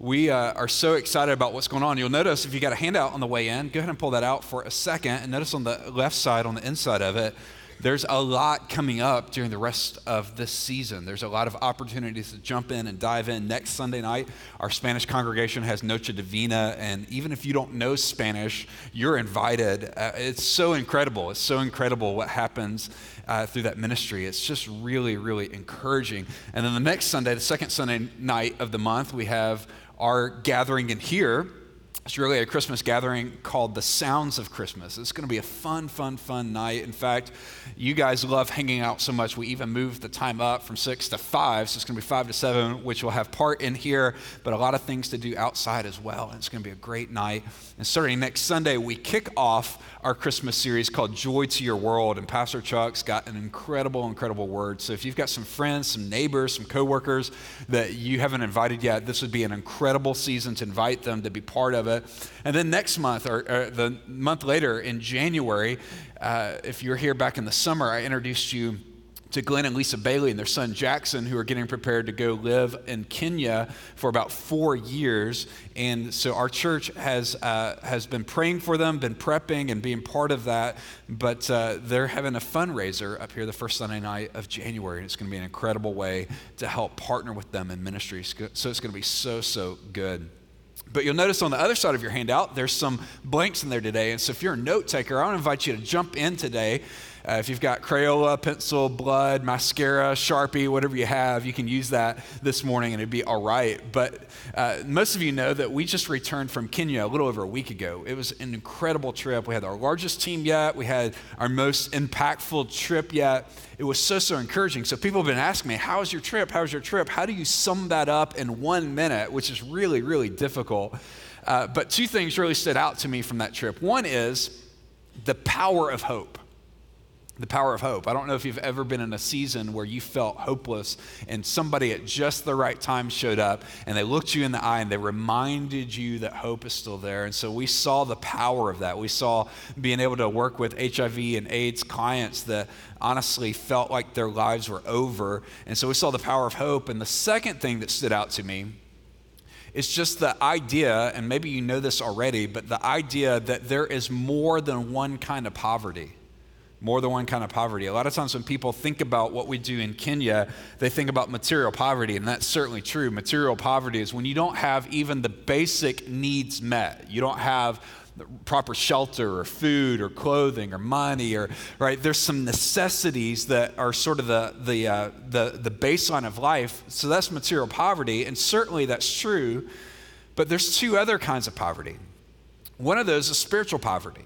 we uh, are so excited about what's going on. You'll notice if you got a handout on the way in, go ahead and pull that out for a second. And notice on the left side, on the inside of it, there's a lot coming up during the rest of this season. There's a lot of opportunities to jump in and dive in. Next Sunday night, our Spanish congregation has Noche Divina, and even if you don't know Spanish, you're invited. Uh, it's so incredible. It's so incredible what happens uh, through that ministry. It's just really, really encouraging. And then the next Sunday, the second Sunday night of the month, we have our gathering in here. It's really a Christmas gathering called the Sounds of Christmas. It's going to be a fun, fun, fun night. In fact, you guys love hanging out so much, we even moved the time up from six to five. So it's going to be five to seven, which will have part in here, but a lot of things to do outside as well. And it's going to be a great night. And starting next Sunday, we kick off our Christmas series called Joy to Your World. And Pastor Chuck's got an incredible, incredible word. So if you've got some friends, some neighbors, some coworkers that you haven't invited yet, this would be an incredible season to invite them to be part of it. And then next month, or, or the month later in January, uh, if you're here back in the summer, I introduced you to Glenn and Lisa Bailey and their son Jackson, who are getting prepared to go live in Kenya for about four years. And so our church has, uh, has been praying for them, been prepping and being part of that. But uh, they're having a fundraiser up here the first Sunday night of January. And it's going to be an incredible way to help partner with them in ministry. So it's going to be so, so good. But you'll notice on the other side of your handout, there's some blanks in there today. And so if you're a note taker, I want to invite you to jump in today uh, if you've got Crayola, pencil, blood, mascara, Sharpie, whatever you have, you can use that this morning and it'd be all right. But uh, most of you know that we just returned from Kenya a little over a week ago. It was an incredible trip. We had our largest team yet, we had our most impactful trip yet. It was so, so encouraging. So people have been asking me, How was your trip? How was your trip? How do you sum that up in one minute, which is really, really difficult. Uh, but two things really stood out to me from that trip. One is the power of hope the power of hope. I don't know if you've ever been in a season where you felt hopeless and somebody at just the right time showed up and they looked you in the eye and they reminded you that hope is still there. And so we saw the power of that. We saw being able to work with HIV and AIDS clients that honestly felt like their lives were over. And so we saw the power of hope. And the second thing that stood out to me is just the idea, and maybe you know this already, but the idea that there is more than one kind of poverty more than one kind of poverty. A lot of times when people think about what we do in Kenya, they think about material poverty, and that's certainly true. Material poverty is when you don't have even the basic needs met. You don't have proper shelter or food or clothing or money or right there's some necessities that are sort of the the uh, the, the baseline of life so that's material poverty and certainly that's true but there's two other kinds of poverty one of those is spiritual poverty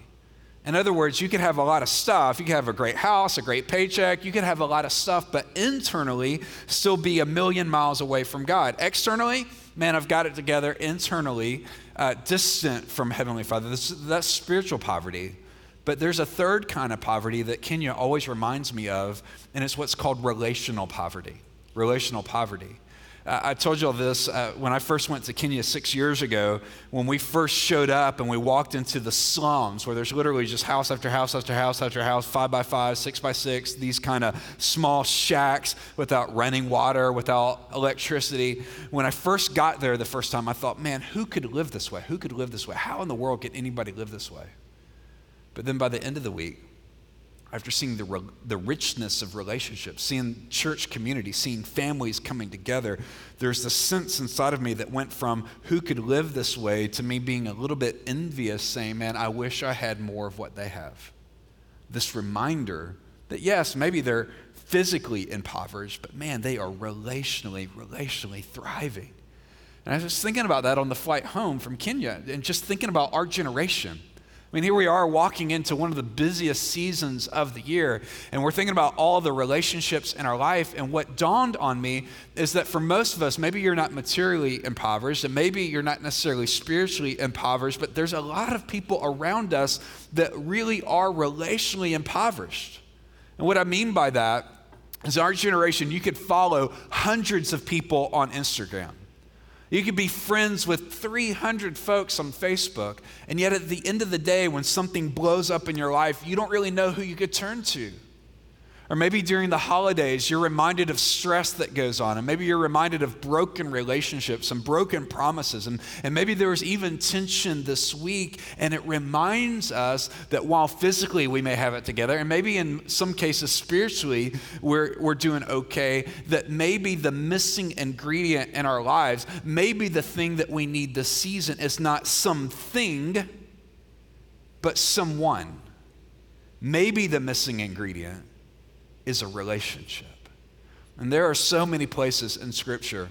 in other words, you could have a lot of stuff. You could have a great house, a great paycheck. You could have a lot of stuff, but internally still be a million miles away from God. Externally, man, I've got it together. Internally, uh, distant from Heavenly Father. This, that's spiritual poverty. But there's a third kind of poverty that Kenya always reminds me of, and it's what's called relational poverty. Relational poverty. I told you all this uh, when I first went to Kenya six years ago. When we first showed up and we walked into the slums, where there's literally just house after house after house after house, five by five, six by six, these kind of small shacks without running water, without electricity. When I first got there the first time, I thought, man, who could live this way? Who could live this way? How in the world could anybody live this way? But then by the end of the week, after seeing the, the richness of relationships, seeing church community, seeing families coming together, there's this sense inside of me that went from who could live this way to me being a little bit envious, saying, Man, I wish I had more of what they have. This reminder that, yes, maybe they're physically impoverished, but man, they are relationally, relationally thriving. And I was thinking about that on the flight home from Kenya and just thinking about our generation I mean, here we are walking into one of the busiest seasons of the year, and we're thinking about all the relationships in our life. And what dawned on me is that for most of us, maybe you're not materially impoverished, and maybe you're not necessarily spiritually impoverished, but there's a lot of people around us that really are relationally impoverished. And what I mean by that is our generation, you could follow hundreds of people on Instagram. You could be friends with 300 folks on Facebook, and yet at the end of the day, when something blows up in your life, you don't really know who you could turn to. Or maybe during the holidays, you're reminded of stress that goes on, and maybe you're reminded of broken relationships and broken promises. And, and maybe there was even tension this week, and it reminds us that while physically we may have it together, and maybe in some cases spiritually we're, we're doing okay, that maybe the missing ingredient in our lives, maybe the thing that we need this season is not something, but someone. Maybe the missing ingredient is a relationship. And there are so many places in Scripture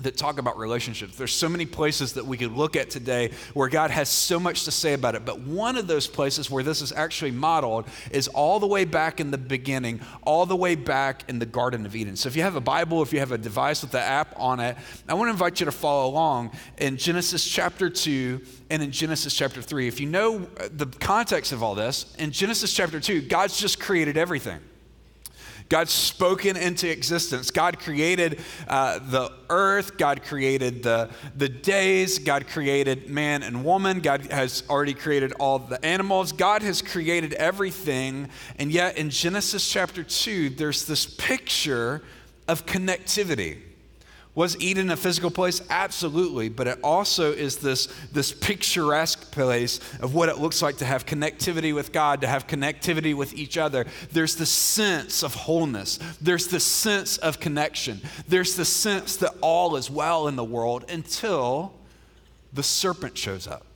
that talk about relationships. There's so many places that we could look at today where God has so much to say about it. But one of those places where this is actually modeled is all the way back in the beginning, all the way back in the Garden of Eden. So if you have a Bible, if you have a device with the app on it, I want to invite you to follow along in Genesis chapter 2 and in Genesis chapter 3. If you know the context of all this, in Genesis chapter 2, God's just created everything. God's spoken into existence. God created uh, the earth. God created the, the days. God created man and woman. God has already created all the animals. God has created everything. And yet in Genesis chapter 2, there's this picture of connectivity. Was Eden a physical place? Absolutely. But it also is this, this picturesque place of what it looks like to have connectivity with God, to have connectivity with each other. There's the sense of wholeness, there's the sense of connection, there's the sense that all is well in the world until the serpent shows up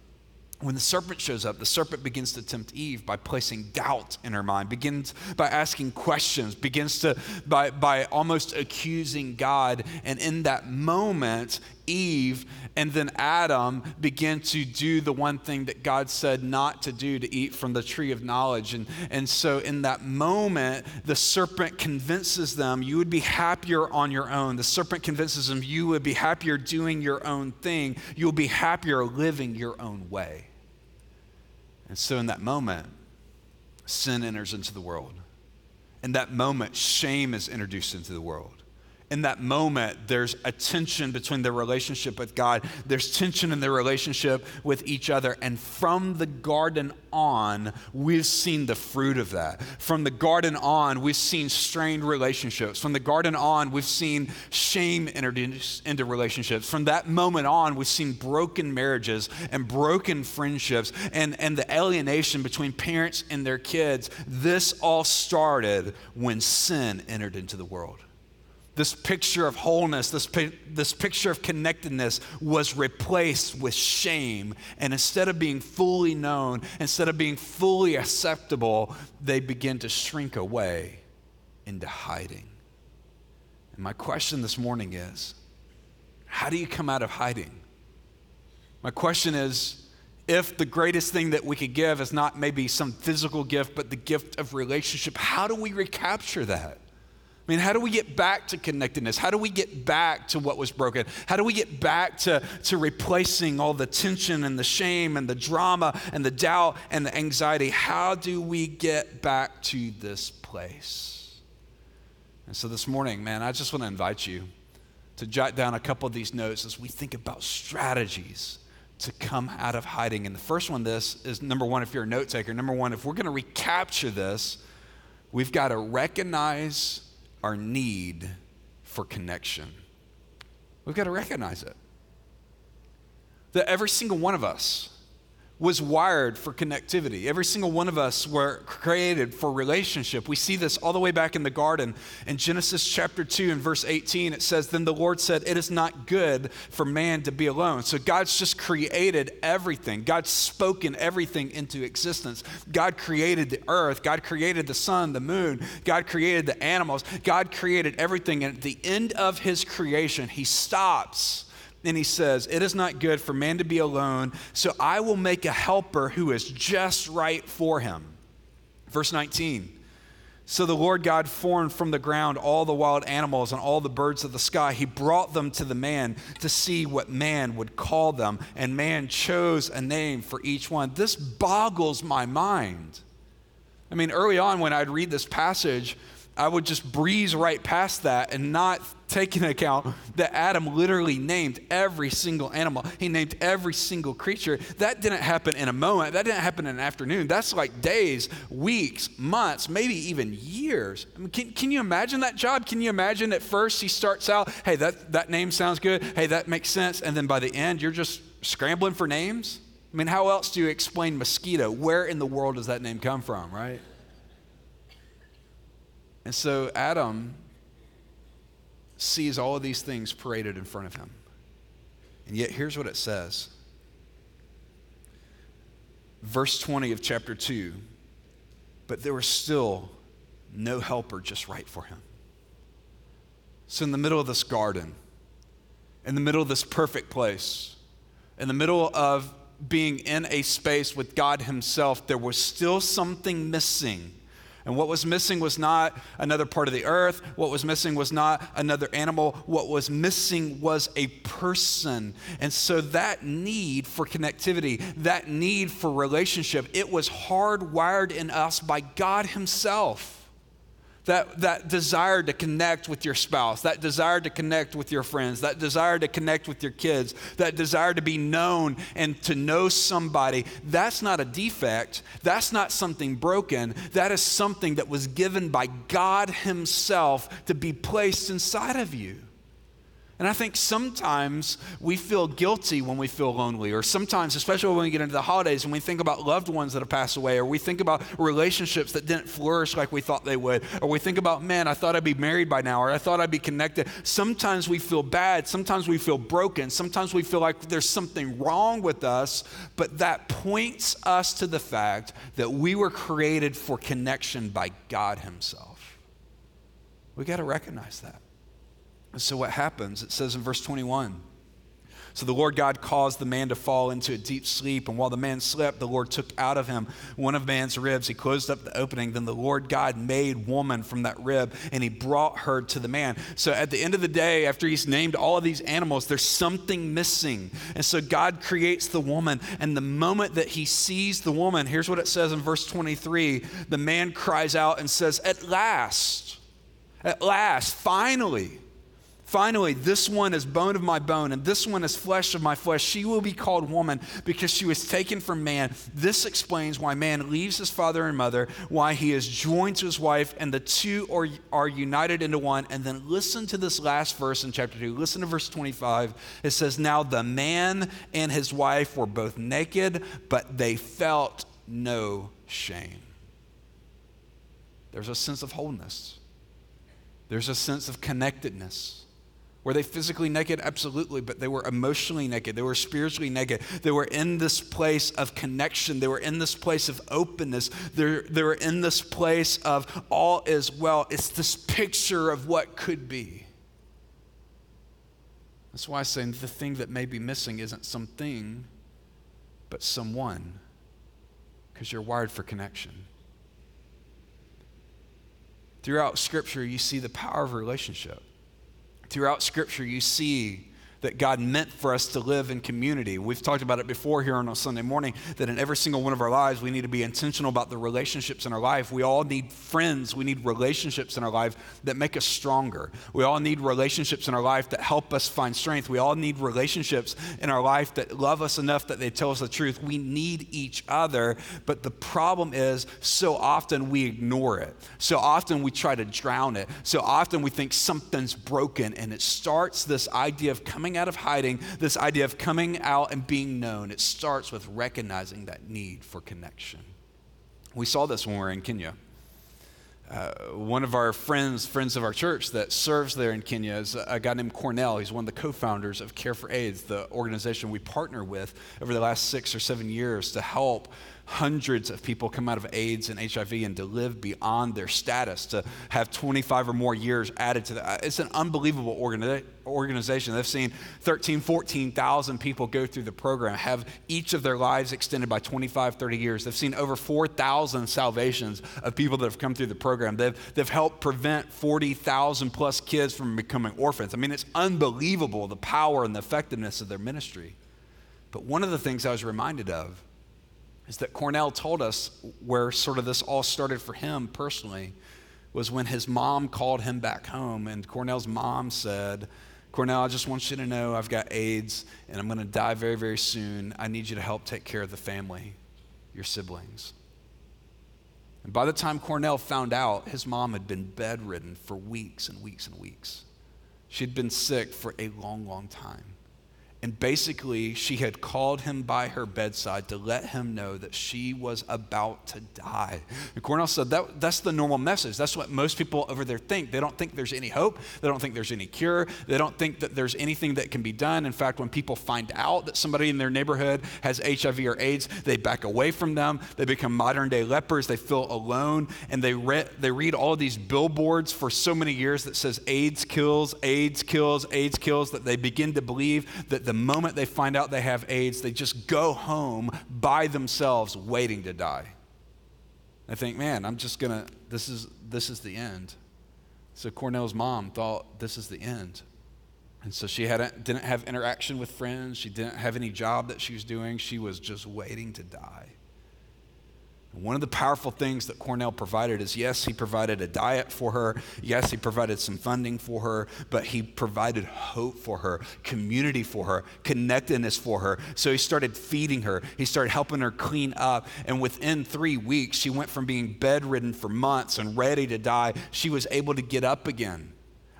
when the serpent shows up, the serpent begins to tempt Eve by placing doubt in her mind, begins by asking questions, begins to by, by almost accusing God. And in that moment, Eve and then Adam begin to do the one thing that God said not to do to eat from the tree of knowledge. And, and so in that moment, the serpent convinces them you would be happier on your own. The serpent convinces them you would be happier doing your own thing, you'll be happier living your own way. And so, in that moment, sin enters into the world. In that moment, shame is introduced into the world in that moment, there's a tension between their relationship with God. There's tension in their relationship with each other. And from the garden on, we've seen the fruit of that. From the garden on, we've seen strained relationships. From the garden on, we've seen shame introduced into relationships. From that moment on, we've seen broken marriages and broken friendships and, and the alienation between parents and their kids. This all started when sin entered into the world this picture of wholeness, this, this picture of connectedness was replaced with shame. And instead of being fully known, instead of being fully acceptable, they begin to shrink away into hiding. And my question this morning is how do you come out of hiding? My question is if the greatest thing that we could give is not maybe some physical gift, but the gift of relationship, how do we recapture that? I mean, how do we get back to connectedness? How do we get back to what was broken? How do we get back to, to replacing all the tension and the shame and the drama and the doubt and the anxiety? How do we get back to this place? And so this morning, man, I just want to invite you to jot down a couple of these notes as we think about strategies to come out of hiding. And the first one, this is number one, if you're a note taker, number one, if we're going to recapture this, we've got to recognize our need for connection. We've got to recognize it. That every single one of us was wired for connectivity. Every single one of us were created for relationship. We see this all the way back in the garden. In Genesis chapter 2 and verse 18, it says, Then the Lord said, It is not good for man to be alone. So God's just created everything. God's spoken everything into existence. God created the earth. God created the sun, the moon. God created the animals. God created everything. And at the end of his creation, he stops and he says, It is not good for man to be alone, so I will make a helper who is just right for him. Verse 19. So the Lord God formed from the ground all the wild animals and all the birds of the sky. He brought them to the man to see what man would call them, and man chose a name for each one. This boggles my mind. I mean, early on when I'd read this passage, I would just breeze right past that and not take into account that Adam literally named every single animal. He named every single creature. That didn't happen in a moment. That didn't happen in an afternoon. That's like days, weeks, months, maybe even years. I mean, can, can you imagine that job? Can you imagine at first he starts out, hey, that, that name sounds good. Hey, that makes sense. And then by the end, you're just scrambling for names? I mean, how else do you explain mosquito? Where in the world does that name come from, right? And so Adam sees all of these things paraded in front of him. And yet, here's what it says. Verse 20 of chapter 2 But there was still no helper just right for him. So, in the middle of this garden, in the middle of this perfect place, in the middle of being in a space with God Himself, there was still something missing and what was missing was not another part of the earth. What was missing was not another animal. What was missing was a person. And so that need for connectivity, that need for relationship, it was hardwired in us by God Himself that, that desire to connect with your spouse, that desire to connect with your friends, that desire to connect with your kids, that desire to be known and to know somebody, that's not a defect. That's not something broken. That is something that was given by God Himself to be placed inside of you. And I think sometimes we feel guilty when we feel lonely, or sometimes, especially when we get into the holidays and we think about loved ones that have passed away, or we think about relationships that didn't flourish like we thought they would, or we think about, man, I thought I'd be married by now, or I thought I'd be connected. Sometimes we feel bad, sometimes we feel broken, sometimes we feel like there's something wrong with us, but that points us to the fact that we were created for connection by God Himself. We got to recognize that. And so what happens? It says in verse 21 So the Lord God caused the man to fall into a deep sleep, and while the man slept, the Lord took out of him one of man's ribs. He closed up the opening. Then the Lord God made woman from that rib, and he brought her to the man. So at the end of the day, after he's named all of these animals, there's something missing. And so God creates the woman, and the moment that he sees the woman, here's what it says in verse 23 the man cries out and says, At last, at last, finally. Finally, this one is bone of my bone, and this one is flesh of my flesh. She will be called woman because she was taken from man. This explains why man leaves his father and mother, why he is joined to his wife, and the two are, are united into one. And then listen to this last verse in chapter 2. Listen to verse 25. It says, Now the man and his wife were both naked, but they felt no shame. There's a sense of wholeness, there's a sense of connectedness. Were they physically naked? Absolutely, but they were emotionally naked. They were spiritually naked. They were in this place of connection. They were in this place of openness. They're, they were in this place of all is well. It's this picture of what could be. That's why I say the thing that may be missing isn't something, but someone, because you're wired for connection. Throughout Scripture, you see the power of relationship. Throughout Scripture, you see that God meant for us to live in community. We've talked about it before here on a Sunday morning that in every single one of our lives, we need to be intentional about the relationships in our life. We all need friends, we need relationships in our life that make us stronger. We all need relationships in our life that help us find strength. We all need relationships in our life that love us enough that they tell us the truth. We need each other, but the problem is so often we ignore it. So often we try to drown it. So often we think something's broken, and it starts this idea of coming coming out of hiding, this idea of coming out and being known, it starts with recognizing that need for connection. We saw this when we were in Kenya. Uh, one of our friends, friends of our church that serves there in Kenya is a guy named Cornell. He's one of the co founders of Care for AIDS, the organization we partner with over the last six or seven years to help hundreds of people come out of AIDS and HIV and to live beyond their status, to have 25 or more years added to that. Uh, it's an unbelievable organi- organization. They've seen 13, 14,000 people go through the program, have each of their lives extended by 25, 30 years. They've seen over 4,000 salvations of people that have come through the program. They've, they've helped prevent 40,000 plus kids from becoming orphans. I mean, it's unbelievable the power and the effectiveness of their ministry. But one of the things I was reminded of is that Cornell told us where sort of this all started for him personally was when his mom called him back home, and Cornell's mom said, Cornell, I just want you to know I've got AIDS and I'm going to die very, very soon. I need you to help take care of the family, your siblings. And by the time Cornell found out, his mom had been bedridden for weeks and weeks and weeks. She'd been sick for a long, long time. And basically, she had called him by her bedside to let him know that she was about to die. And Cornell said that, that's the normal message. That's what most people over there think. They don't think there's any hope. They don't think there's any cure. They don't think that there's anything that can be done. In fact, when people find out that somebody in their neighborhood has HIV or AIDS, they back away from them. They become modern day lepers. They feel alone. And they, re- they read all these billboards for so many years that says AIDS kills, AIDS kills, AIDS kills, that they begin to believe that the moment they find out they have AIDS, they just go home by themselves waiting to die. I think, man, I'm just going to, this is, this is the end. So Cornell's mom thought this is the end. And so she hadn't, didn't have interaction with friends. She didn't have any job that she was doing. She was just waiting to die. One of the powerful things that Cornell provided is yes, he provided a diet for her. Yes, he provided some funding for her, but he provided hope for her, community for her, connectedness for her. So he started feeding her. He started helping her clean up. And within three weeks, she went from being bedridden for months and ready to die. She was able to get up again.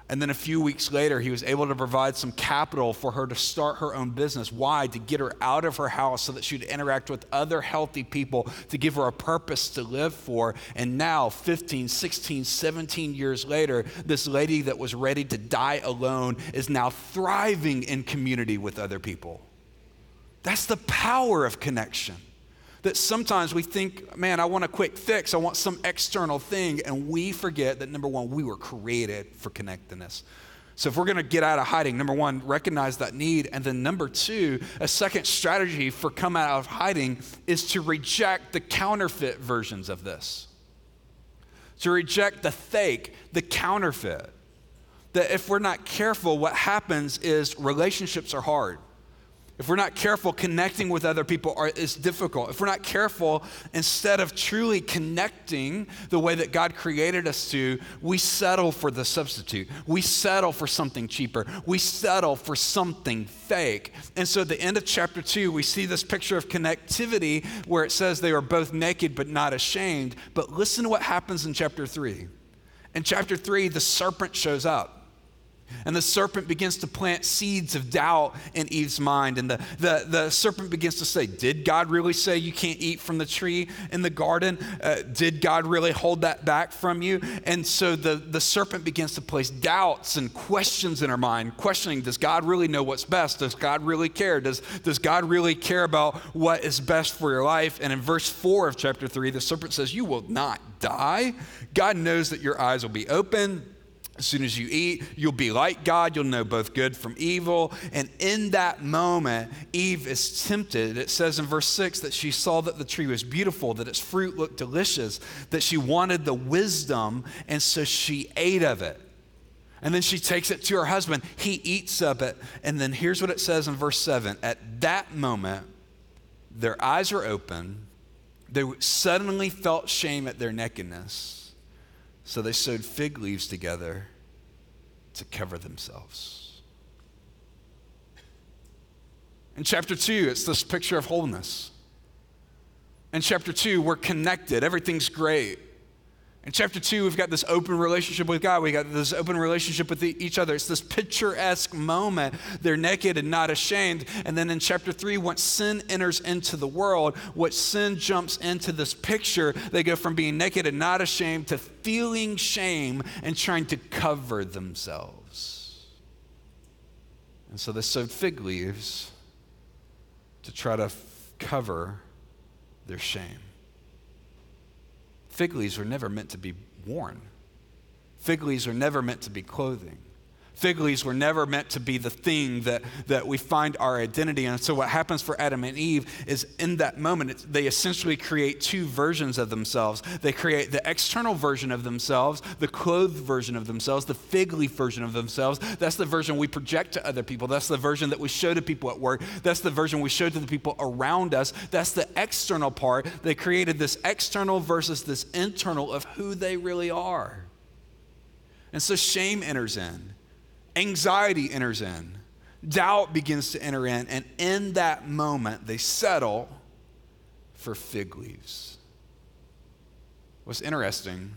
And then a few weeks later, he was able to provide some capital for her to start her own business. Why? To get her out of her house so that she'd interact with other healthy people, to give her a purpose to live for. And now, 15, 16, 17 years later, this lady that was ready to die alone is now thriving in community with other people. That's the power of connection that sometimes we think, man, I want a quick fix, I want some external thing, and we forget that number one, we were created for connectedness. So if we're going to get out of hiding, number one, recognize that need. And then number two, a second strategy for come out of hiding is to reject the counterfeit versions of this. To reject the fake, the counterfeit. That if we're not careful, what happens is relationships are hard. If we're not careful, connecting with other people are, is difficult. If we're not careful, instead of truly connecting the way that God created us to, we settle for the substitute. We settle for something cheaper. We settle for something fake. And so, at the end of chapter two, we see this picture of connectivity where it says they are both naked but not ashamed. But listen to what happens in chapter three. In chapter three, the serpent shows up. And the serpent begins to plant seeds of doubt in Eve's mind. And the, the, the serpent begins to say, Did God really say you can't eat from the tree in the garden? Uh, did God really hold that back from you? And so the, the serpent begins to place doubts and questions in her mind, questioning Does God really know what's best? Does God really care? Does, does God really care about what is best for your life? And in verse 4 of chapter 3, the serpent says, You will not die. God knows that your eyes will be open as soon as you eat, you'll be like God. You'll know both good from evil. And in that moment, Eve is tempted. It says in verse 6 that she saw that the tree was beautiful, that its fruit looked delicious, that she wanted the wisdom, and so she ate of it. And then she takes it to her husband. He eats of it. And then here's what it says in verse 7 At that moment, their eyes were open. They suddenly felt shame at their nakedness so they sewed fig leaves together to cover themselves. In chapter 2, it's this picture of wholeness. In chapter 2, we're connected, everything's great. In chapter two, we've got this open relationship with God. We got this open relationship with the, each other. It's this picturesque moment. They're naked and not ashamed. And then in chapter three, once sin enters into the world, what sin jumps into this picture, they go from being naked and not ashamed to feeling shame and trying to cover themselves. And so they sewed fig leaves to try to f- cover their shame. Fig leaves were never meant to be worn. Fig leaves are never meant to be clothing. Fig leaves were never meant to be the thing that, that we find our identity in. And so, what happens for Adam and Eve is in that moment, they essentially create two versions of themselves. They create the external version of themselves, the clothed version of themselves, the fig leaf version of themselves. That's the version we project to other people. That's the version that we show to people at work. That's the version we show to the people around us. That's the external part. They created this external versus this internal of who they really are. And so shame enters in, anxiety enters in, doubt begins to enter in, and in that moment, they settle for fig leaves. What's interesting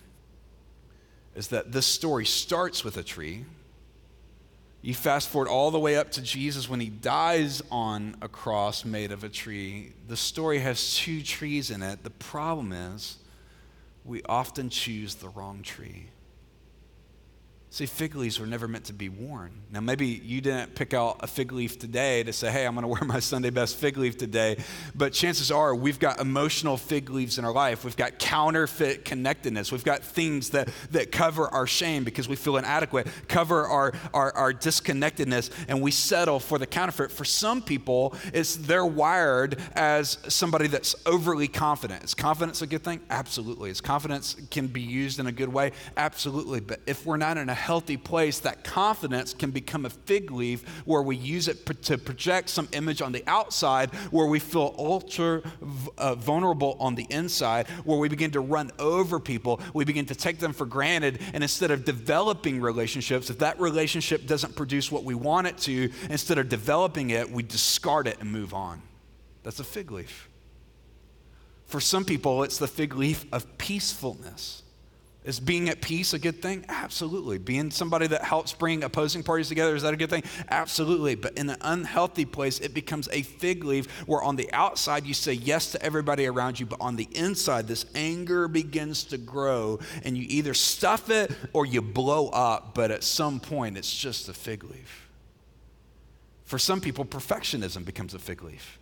is that this story starts with a tree. You fast forward all the way up to Jesus when he dies on a cross made of a tree. The story has two trees in it. The problem is, we often choose the wrong tree. See, fig leaves were never meant to be worn. Now, maybe you didn't pick out a fig leaf today to say, hey, I'm going to wear my Sunday best fig leaf today. But chances are we've got emotional fig leaves in our life. We've got counterfeit connectedness. We've got things that, that cover our shame because we feel inadequate, cover our, our, our disconnectedness, and we settle for the counterfeit. For some people, it's they're wired as somebody that's overly confident. Is confidence a good thing? Absolutely. Is confidence can be used in a good way? Absolutely. But if we're not in a healthy place, that confidence can become a fig leaf where we use it to project some image on the outside, where we feel ultra uh, vulnerable on the inside, where we begin to run over people, we begin to take them for granted, and instead of developing relationships, if that relationship doesn't produce what we want it to, instead of developing it, we discard it and move on. That's a fig leaf. For some people, it's the fig leaf of peacefulness. Is being at peace a good thing? Absolutely. Being somebody that helps bring opposing parties together, is that a good thing? Absolutely. But in an unhealthy place, it becomes a fig leaf where on the outside you say yes to everybody around you, but on the inside, this anger begins to grow and you either stuff it or you blow up, but at some point, it's just a fig leaf. For some people, perfectionism becomes a fig leaf.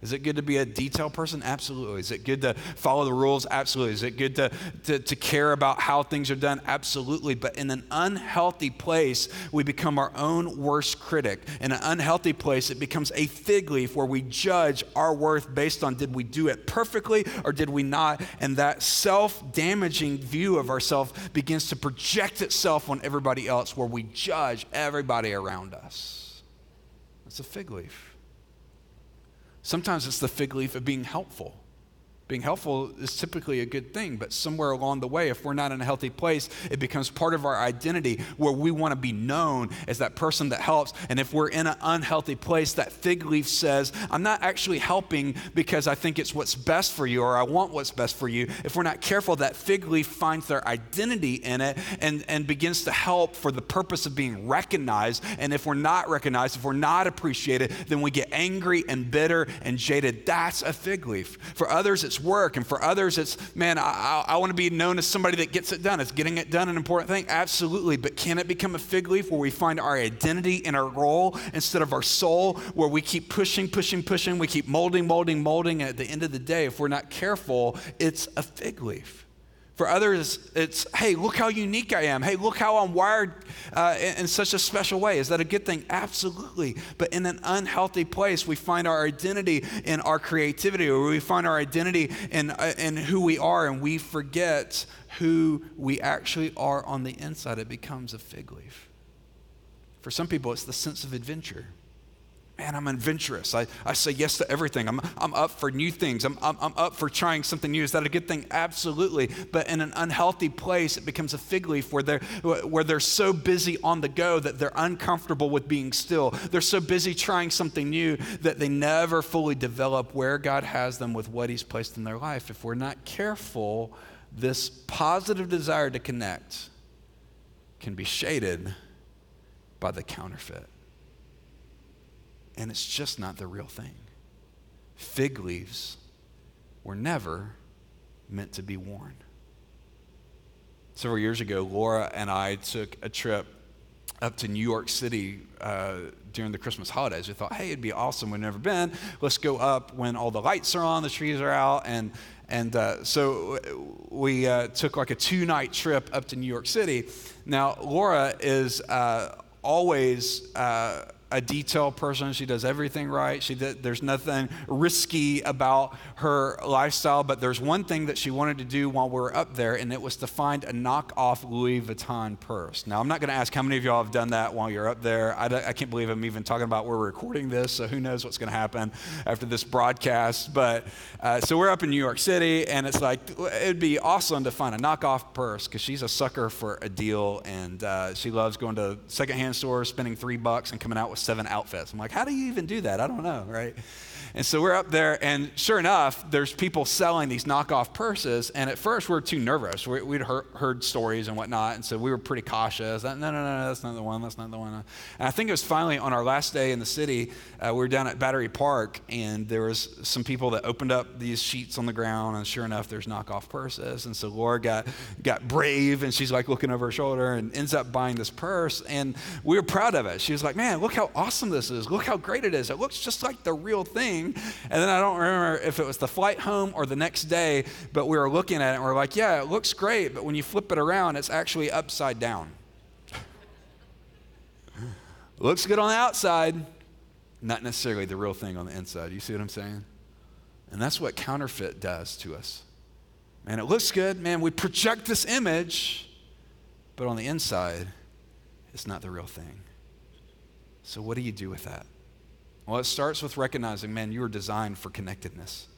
Is it good to be a detail person? Absolutely. Is it good to follow the rules? Absolutely. Is it good to, to, to, care about how things are done? Absolutely. But in an unhealthy place, we become our own worst critic. In an unhealthy place, it becomes a fig leaf where we judge our worth based on did we do it perfectly or did we not? And that self damaging view of ourselves begins to project itself on everybody else where we judge everybody around us. It's a fig leaf. Sometimes it's the fig leaf of being helpful. Being helpful is typically a good thing, but somewhere along the way, if we're not in a healthy place, it becomes part of our identity where we want to be known as that person that helps. And if we're in an unhealthy place, that fig leaf says, I'm not actually helping because I think it's what's best for you or I want what's best for you. If we're not careful, that fig leaf finds their identity in it and, and begins to help for the purpose of being recognized. And if we're not recognized, if we're not appreciated, then we get angry and bitter and jaded. That's a fig leaf. For others, it's work. And for others, it's, man, I, I, want to be known as somebody that gets it done. Is getting it done an important thing? Absolutely. But can it become a fig leaf where we find our identity in our role instead of our soul, where we keep pushing, pushing, pushing, we keep molding, molding, molding. And at the end of the day, if we're not careful, it's a fig leaf. For others, it's, hey, look how unique I am. Hey, look how I'm wired uh, in, in, such a special way. Is that a good thing? Absolutely. But in an unhealthy place, we find our identity in our creativity, or we find our identity in, uh, in who we are, and we forget who we actually are on the inside. It becomes a fig leaf. For some people, it's the sense of adventure man, I'm adventurous. I, I say yes to everything. I'm, I'm up for new things. I'm, I'm, I'm up for trying something new. Is that a good thing? Absolutely. But in an unhealthy place, it becomes a fig leaf where they're, where they're so busy on the go that they're uncomfortable with being still. They're so busy trying something new that they never fully develop where God has them with what He's placed in their life. If we're not careful, this positive desire to connect can be shaded by the counterfeit and it's just not the real thing. Fig leaves were never meant to be worn. Several years ago, Laura and I took a trip up to New York City uh, during the Christmas holidays. We thought, hey, it'd be awesome. We've never been. Let's go up when all the lights are on, the trees are out, and and uh, so we uh, took like a two night trip up to New York City. Now, Laura is uh, always uh, a detail person. She does everything right. She did, there's nothing risky about her lifestyle, but there's one thing that she wanted to do while we were up there, and it was to find a knockoff Louis Vuitton purse. Now, I'm not going to ask how many of y'all have done that while you're up there. I, I can't believe I'm even talking about where we're recording this, so who knows what's going to happen after this broadcast. But uh, so we're up in New York City, and it's like, it'd be awesome to find a knockoff purse because she's a sucker for a deal, and uh, she loves going to secondhand stores, spending three bucks, and coming out with seven outfits. I'm like, how do you even do that? I don't know, right? And so we're up there, and sure enough, there's people selling these knockoff purses. And at first, we are too nervous. We, would heard, stories and whatnot, and so we were pretty cautious. No, no, no, no, that's not the one. That's not the one. And I think it was finally on our last day in the city. Uh, we were down at Battery Park, and there was some people that opened up these sheets on the ground, and sure enough, there's knockoff purses. And so Laura got got brave, and she's like looking over her shoulder, and ends up buying this purse. And we were proud of it. She was like, "Man, look how awesome this is! Look how great it is! It looks just like the real thing." And then I don't remember if it was the flight home or the next day, but we were looking at it and we're like, yeah, it looks great, but when you flip it around, it's actually upside down. looks good on the outside, not necessarily the real thing on the inside. You see what I'm saying? And that's what counterfeit does to us. Man, it looks good. Man, we project this image, but on the inside, it's not the real thing. So, what do you do with that? Well, it starts with recognizing, man, you were designed for connectedness.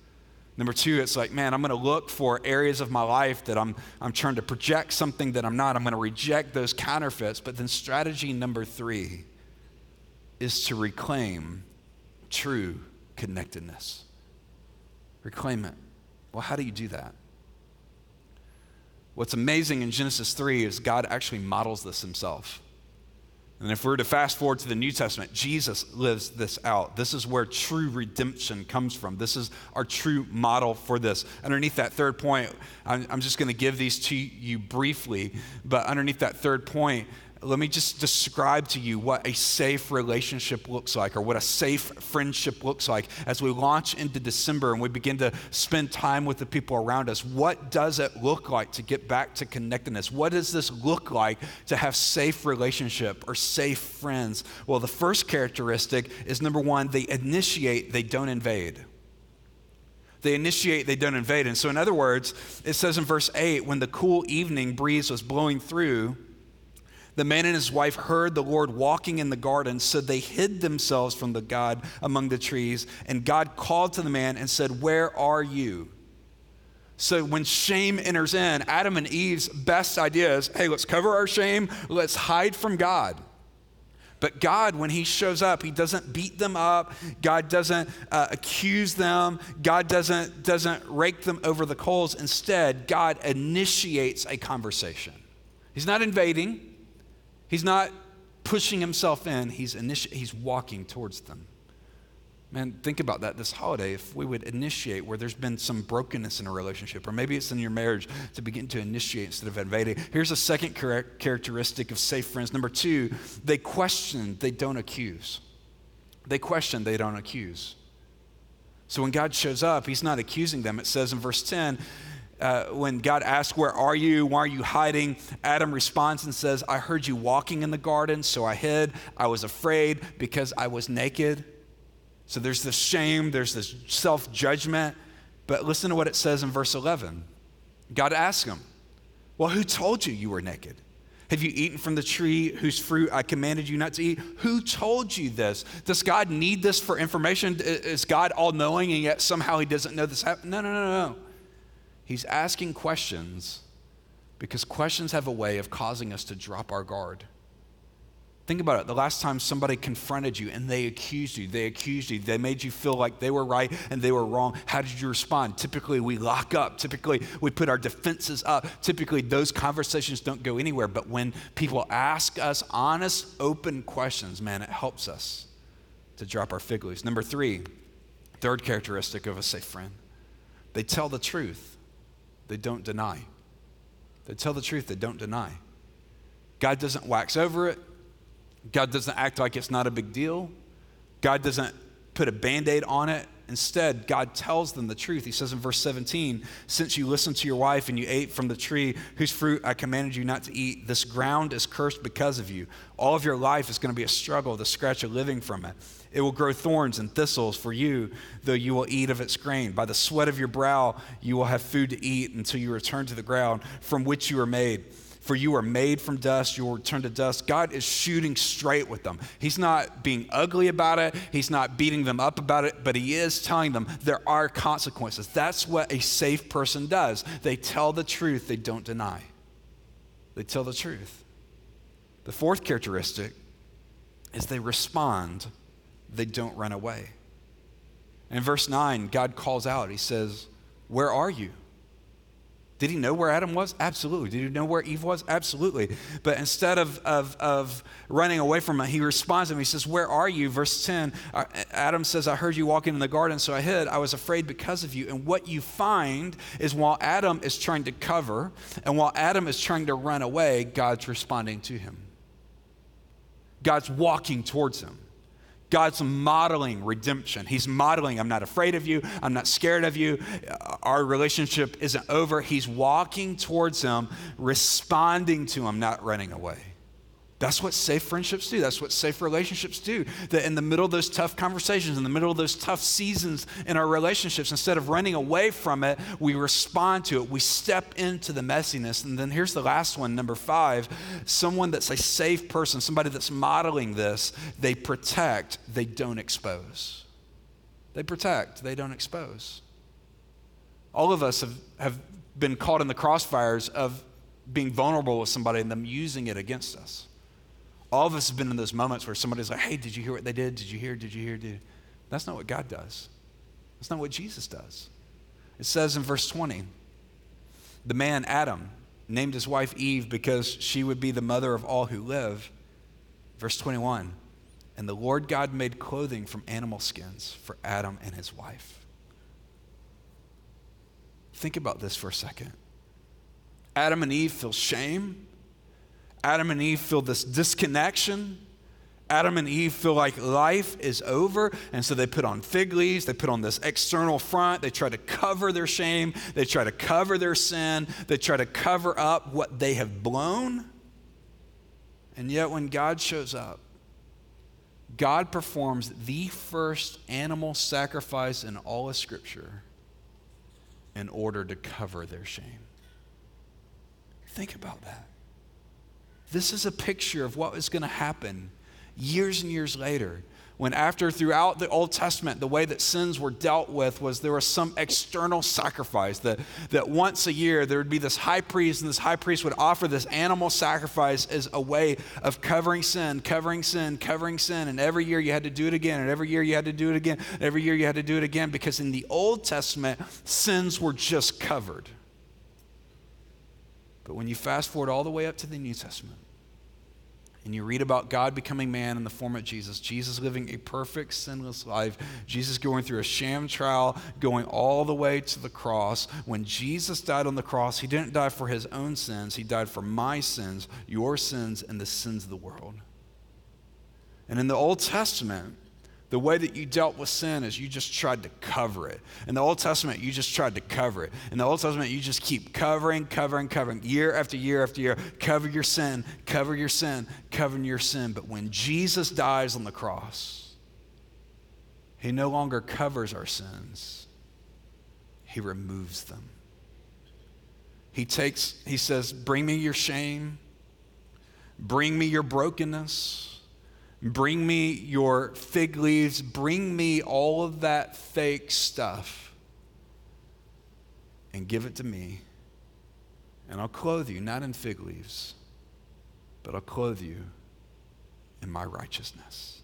Number two, it's like, man, I'm going to look for areas of my life that I'm, I'm trying to project something that I'm not. I'm going to reject those counterfeits. But then strategy number three is to reclaim true connectedness. Reclaim it. Well, how do you do that? What's amazing in Genesis 3 is God actually models this himself. And if we were to fast forward to the New Testament, Jesus lives this out. This is where true redemption comes from. This is our true model for this. Underneath that third point, I'm, I'm just going to give these to you briefly, but underneath that third point, let me just describe to you what a safe relationship looks like or what a safe friendship looks like as we launch into December and we begin to spend time with the people around us. What does it look like to get back to connectedness? What does this look like to have safe relationship or safe friends? Well, the first characteristic is number 1, they initiate, they don't invade. They initiate, they don't invade. And so in other words, it says in verse 8 when the cool evening breeze was blowing through, the man and his wife heard the Lord walking in the garden, so they hid themselves from the God among the trees. And God called to the man and said, Where are you? So when shame enters in, Adam and Eve's best idea is hey, let's cover our shame, let's hide from God. But God, when He shows up, He doesn't beat them up. God doesn't uh, accuse them. God doesn't, doesn't rake them over the coals. Instead, God initiates a conversation. He's not invading, He's not pushing himself in, he's, initi- he's walking towards them. Man, think about that this holiday. If we would initiate where there's been some brokenness in a relationship, or maybe it's in your marriage, to begin to initiate instead of invading. Here's a second characteristic of safe friends. Number two, they question, they don't accuse. They question, they don't accuse. So when God shows up, he's not accusing them. It says in verse 10, uh, when God asks, Where are you? Why are you hiding? Adam responds and says, I heard you walking in the garden, so I hid. I was afraid because I was naked. So there's this shame, there's this self judgment. But listen to what it says in verse 11. God asks him, Well, who told you you were naked? Have you eaten from the tree whose fruit I commanded you not to eat? Who told you this? Does God need this for information? Is God all knowing and yet somehow he doesn't know this happened? No, no, no, no. He's asking questions because questions have a way of causing us to drop our guard. Think about it. The last time somebody confronted you and they accused you, they accused you, they made you feel like they were right and they were wrong. How did you respond? Typically, we lock up. Typically, we put our defenses up. Typically, those conversations don't go anywhere. But when people ask us honest, open questions, man, it helps us to drop our fig leaves. Number three, third characteristic of a safe friend they tell the truth they don't deny. They tell the truth, they don't deny. God doesn't wax over it. God doesn't act like it's not a big deal. God doesn't put a band aid on it Instead, God tells them the truth. He says in verse 17, Since you listened to your wife and you ate from the tree whose fruit I commanded you not to eat, this ground is cursed because of you. All of your life is going to be a struggle to scratch a living from it. It will grow thorns and thistles for you, though you will eat of its grain. By the sweat of your brow, you will have food to eat until you return to the ground from which you were made for you are made from dust, you will return to dust. God is shooting straight with them. He's not being ugly about it, He's not beating them up about it, but He is telling them there are consequences. That's what a safe person does. They tell the truth, they don't deny. They tell the truth. The fourth characteristic is they respond, they don't run away. In verse 9, God calls out, He says, Where are you? Did he know where Adam was? Absolutely. Did he know where Eve was? Absolutely. But instead of, of, of running away from him, he responds to him. He says, Where are you? Verse 10 uh, Adam says, I heard you walking in the garden, so I hid. I was afraid because of you. And what you find is while Adam is trying to cover and while Adam is trying to run away, God's responding to him. God's walking towards him. God's modeling redemption. He's modeling, I'm not afraid of you. I'm not scared of you. Our relationship isn't over. He's walking towards him, responding to him, not running away. That's what safe friendships do. That's what safe relationships do. That in the middle of those tough conversations, in the middle of those tough seasons in our relationships, instead of running away from it, we respond to it. We step into the messiness. And then here's the last one, number five someone that's a safe person, somebody that's modeling this, they protect, they don't expose. They protect, they don't expose. All of us have, have been caught in the crossfires of being vulnerable with somebody and them using it against us. All of us have been in those moments where somebody's like, hey, did you hear what they did? Did you hear? Did you hear? Did That's not what God does. That's not what Jesus does. It says in verse 20 the man Adam named his wife Eve because she would be the mother of all who live. Verse 21 and the Lord God made clothing from animal skins for Adam and his wife. Think about this for a second. Adam and Eve feel shame Adam and Eve feel this disconnection. Adam and Eve feel like life is over, and so they put on fig leaves, they put on this external front, they try to cover their shame, they try to cover their sin, they try to cover up what they have blown. And yet, when God shows up, God performs the first animal sacrifice in all of Scripture in order to cover their shame. Think about that. This is a picture of what was going to happen years and years later. When, after throughout the Old Testament, the way that sins were dealt with was there was some external sacrifice that, that once a year there would be this high priest, and this high priest would offer this animal sacrifice as a way of covering sin, covering sin, covering sin. And every year you had to do it again, and every year you had to do it again, and every year you had to do it again because in the Old Testament, sins were just covered. But when you fast forward all the way up to the New Testament, and you read about God becoming man in the form of Jesus, Jesus living a perfect, sinless life, Jesus going through a sham trial, going all the way to the cross. When Jesus died on the cross, he didn't die for his own sins, he died for my sins, your sins, and the sins of the world. And in the Old Testament, the way that you dealt with sin is you just tried to cover it. In the Old Testament, you just tried to cover it. In the Old Testament, you just keep covering, covering, covering, year after year after year. Cover your sin, cover your sin, covering your sin. But when Jesus dies on the cross, he no longer covers our sins, he removes them. He takes, he says, Bring me your shame, bring me your brokenness. Bring me your fig leaves. Bring me all of that fake stuff and give it to me. And I'll clothe you, not in fig leaves, but I'll clothe you in my righteousness.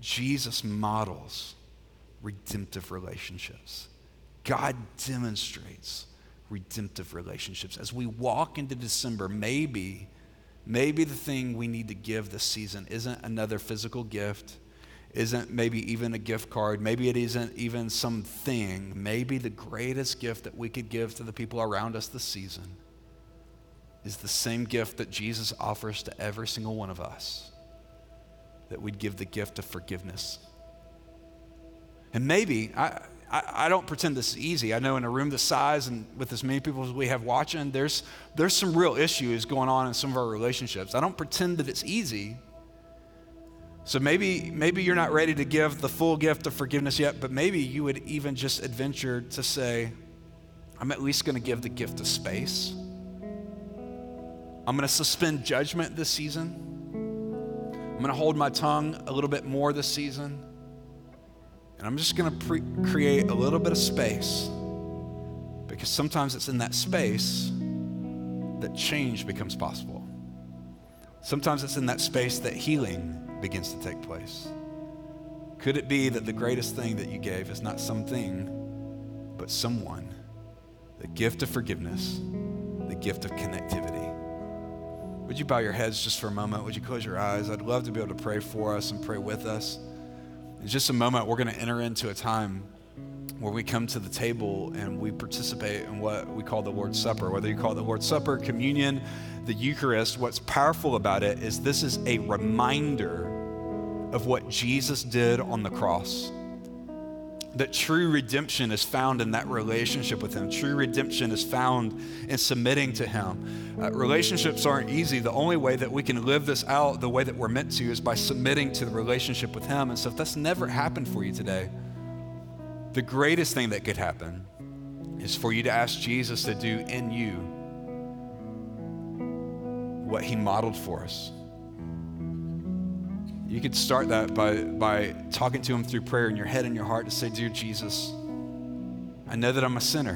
Jesus models redemptive relationships. God demonstrates redemptive relationships. As we walk into December, maybe Maybe the thing we need to give this season isn't another physical gift, isn't maybe even a gift card, maybe it isn't even something. Maybe the greatest gift that we could give to the people around us this season is the same gift that Jesus offers to every single one of us that we'd give the gift of forgiveness. And maybe, I, I, I, don't pretend this is easy. I know in a room this size and with as many people as we have watching, there's, there's some real issues going on in some of our relationships. I don't pretend that it's easy. So maybe, maybe you're not ready to give the full gift of forgiveness yet, but maybe you would even just adventure to say, I'm at least going to give the gift of space. I'm going to suspend judgment this season. I'm going to hold my tongue a little bit more this season. And I'm just going to pre- create a little bit of space because sometimes it's in that space that change becomes possible. Sometimes it's in that space that healing begins to take place. Could it be that the greatest thing that you gave is not something, but someone? The gift of forgiveness, the gift of connectivity. Would you bow your heads just for a moment? Would you close your eyes? I'd love to be able to pray for us and pray with us. In just a moment, we're going to enter into a time where we come to the table and we participate in what we call the Lord's Supper. Whether you call it the Lord's Supper, communion, the Eucharist, what's powerful about it is this is a reminder of what Jesus did on the cross that true redemption is found in that relationship with Him. True redemption is found in submitting to Him. Uh, relationships aren't easy. The only way that we can live this out the way that we're meant to is by submitting to the relationship with Him. And so, if that's never happened for you today, the greatest thing that could happen is for you to ask Jesus to do in you what He modeled for us. You could start that by, by talking to Him through prayer in your head and your heart to say, Dear Jesus, I know that I'm a sinner.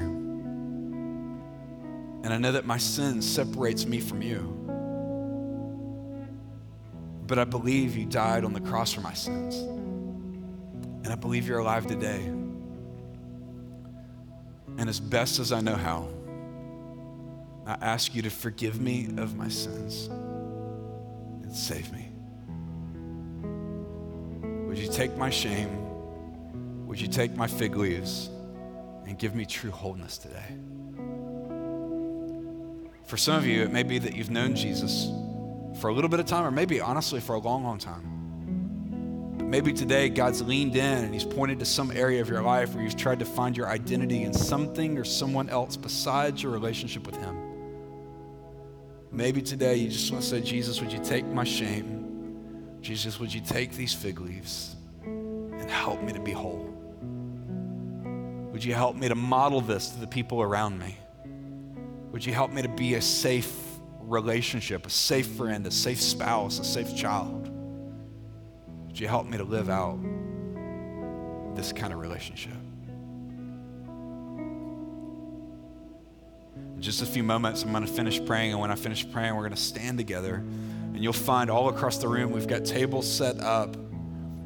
And I know that my sin separates me from you. But I believe you died on the cross for my sins. And I believe you're alive today. And as best as I know how, I ask you to forgive me of my sins and save me. Would you take my shame? Would you take my fig leaves and give me true wholeness today? For some of you, it may be that you've known Jesus for a little bit of time, or maybe honestly for a long, long time. But maybe today God's leaned in and He's pointed to some area of your life where you've tried to find your identity in something or someone else besides your relationship with Him. Maybe today you just want to say, Jesus, would you take my shame? Jesus, would you take these fig leaves and help me to be whole? Would you help me to model this to the people around me? Would you help me to be a safe relationship, a safe friend, a safe spouse, a safe child? Would you help me to live out this kind of relationship? In just a few moments, I'm going to finish praying, and when I finish praying, we're going to stand together. And you'll find all across the room, we've got tables set up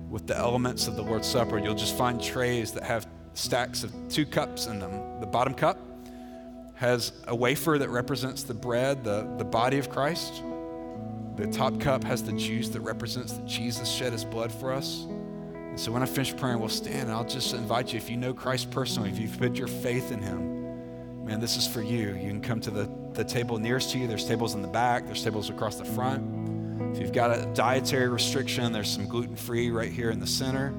with the elements of the Lord's Supper. You'll just find trays that have stacks of two cups in them. The bottom cup has a wafer that represents the bread, the, the body of Christ. The top cup has the juice that represents that Jesus shed his blood for us. And so when I finish praying, we'll stand and I'll just invite you, if you know Christ personally, if you've put your faith in him, man, this is for you. You can come to the, the table nearest to you. There's tables in the back, there's tables across the front. If you've got a dietary restriction, there's some gluten free right here in the center.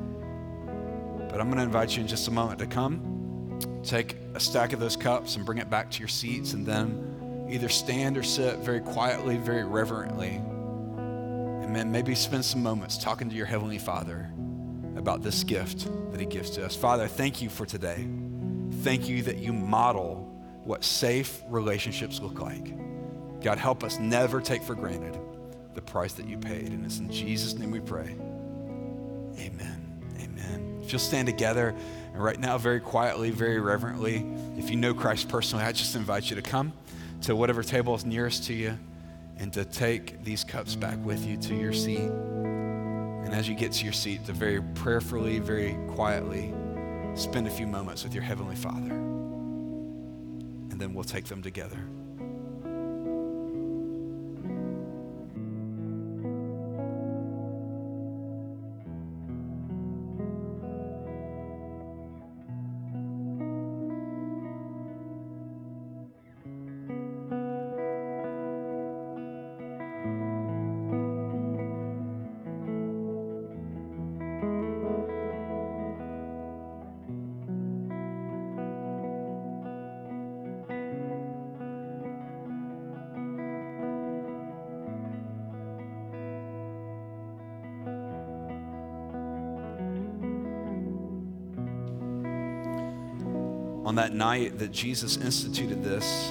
But I'm going to invite you in just a moment to come, take a stack of those cups and bring it back to your seats, and then either stand or sit very quietly, very reverently. And then maybe spend some moments talking to your Heavenly Father about this gift that He gives to us. Father, thank you for today. Thank you that you model what safe relationships look like. God, help us never take for granted the price that you paid. And it's in Jesus' name we pray. Amen. Amen. If you'll stand together, and right now, very quietly, very reverently, if you know Christ personally, I just invite you to come to whatever table is nearest to you and to take these cups back with you to your seat. And as you get to your seat, to very prayerfully, very quietly spend a few moments with your Heavenly Father. And then we'll take them together. On that night that Jesus instituted this,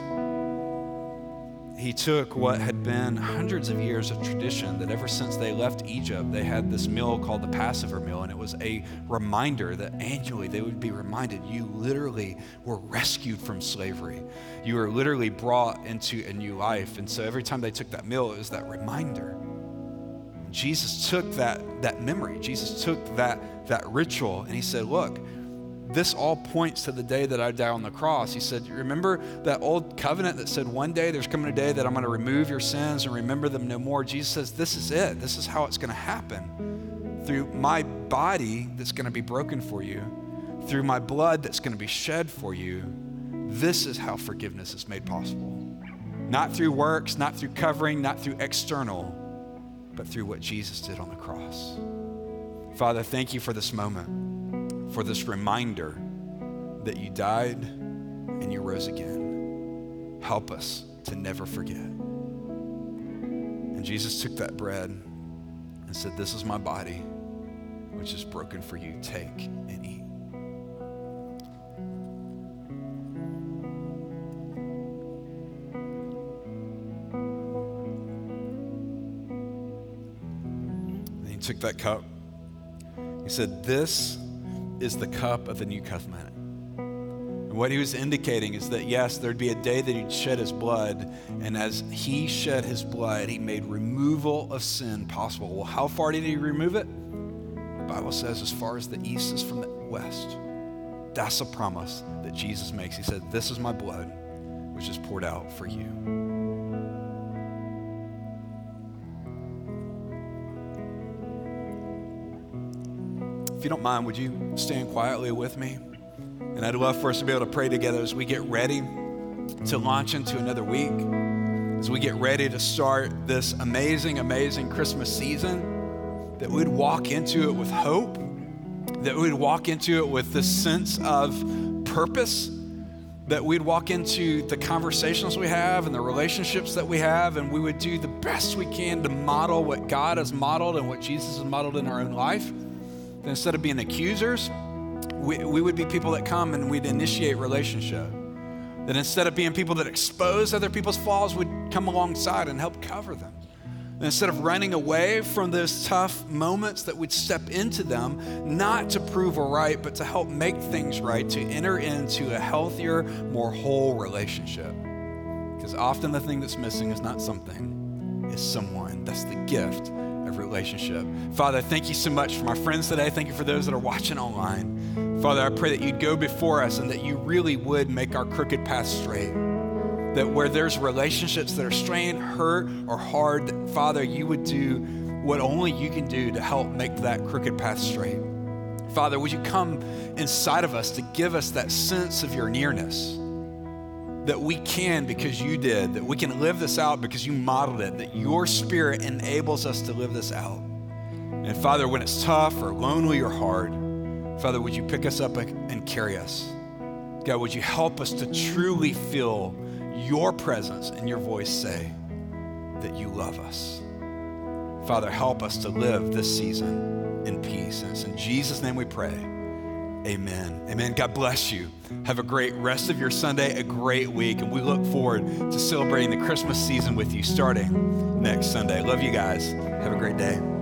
he took what had been hundreds of years of tradition that ever since they left Egypt, they had this meal called the Passover meal, and it was a reminder that annually they would be reminded you literally were rescued from slavery. You were literally brought into a new life. And so every time they took that meal, it was that reminder. Jesus took that, that memory, Jesus took that, that ritual, and he said, Look, this all points to the day that I die on the cross. He said, Remember that old covenant that said, One day there's coming a day that I'm going to remove your sins and remember them no more? Jesus says, This is it. This is how it's going to happen. Through my body that's going to be broken for you, through my blood that's going to be shed for you, this is how forgiveness is made possible. Not through works, not through covering, not through external, but through what Jesus did on the cross. Father, thank you for this moment for this reminder that you died and you rose again. Help us to never forget. And Jesus took that bread and said, This is my body, which is broken for you. Take and eat. And he took that cup. He said, This is the cup of the new covenant. And what he was indicating is that, yes, there'd be a day that he'd shed his blood, and as he shed his blood, he made removal of sin possible. Well, how far did he remove it? The Bible says, as far as the east is from the west. That's a promise that Jesus makes. He said, This is my blood, which is poured out for you. You don't mind, would you stand quietly with me? And I'd love for us to be able to pray together as we get ready to launch into another week, as we get ready to start this amazing, amazing Christmas season, that we'd walk into it with hope, that we'd walk into it with this sense of purpose, that we'd walk into the conversations we have and the relationships that we have, and we would do the best we can to model what God has modeled and what Jesus has modeled in our own life instead of being accusers, we, we would be people that come and we'd initiate relationship. That instead of being people that expose other people's flaws, we'd come alongside and help cover them. Instead of running away from those tough moments, that we'd step into them, not to prove a right, but to help make things right, to enter into a healthier, more whole relationship. Because often the thing that's missing is not something, it's someone. That's the gift of relationship. Father, thank you so much for my friends today. Thank you for those that are watching online. Father, I pray that you'd go before us and that you really would make our crooked path straight. That where there's relationships that are strained, hurt, or hard, that, Father, you would do what only you can do to help make that crooked path straight. Father, would you come inside of us to give us that sense of your nearness? That we can because you did, that we can live this out because you modeled it, that your spirit enables us to live this out. And Father, when it's tough or lonely or hard, Father, would you pick us up and carry us? God, would you help us to truly feel your presence and your voice say that you love us? Father, help us to live this season in peace. And it's in Jesus' name we pray. Amen. Amen. God bless you. Have a great rest of your Sunday, a great week, and we look forward to celebrating the Christmas season with you starting next Sunday. Love you guys. Have a great day.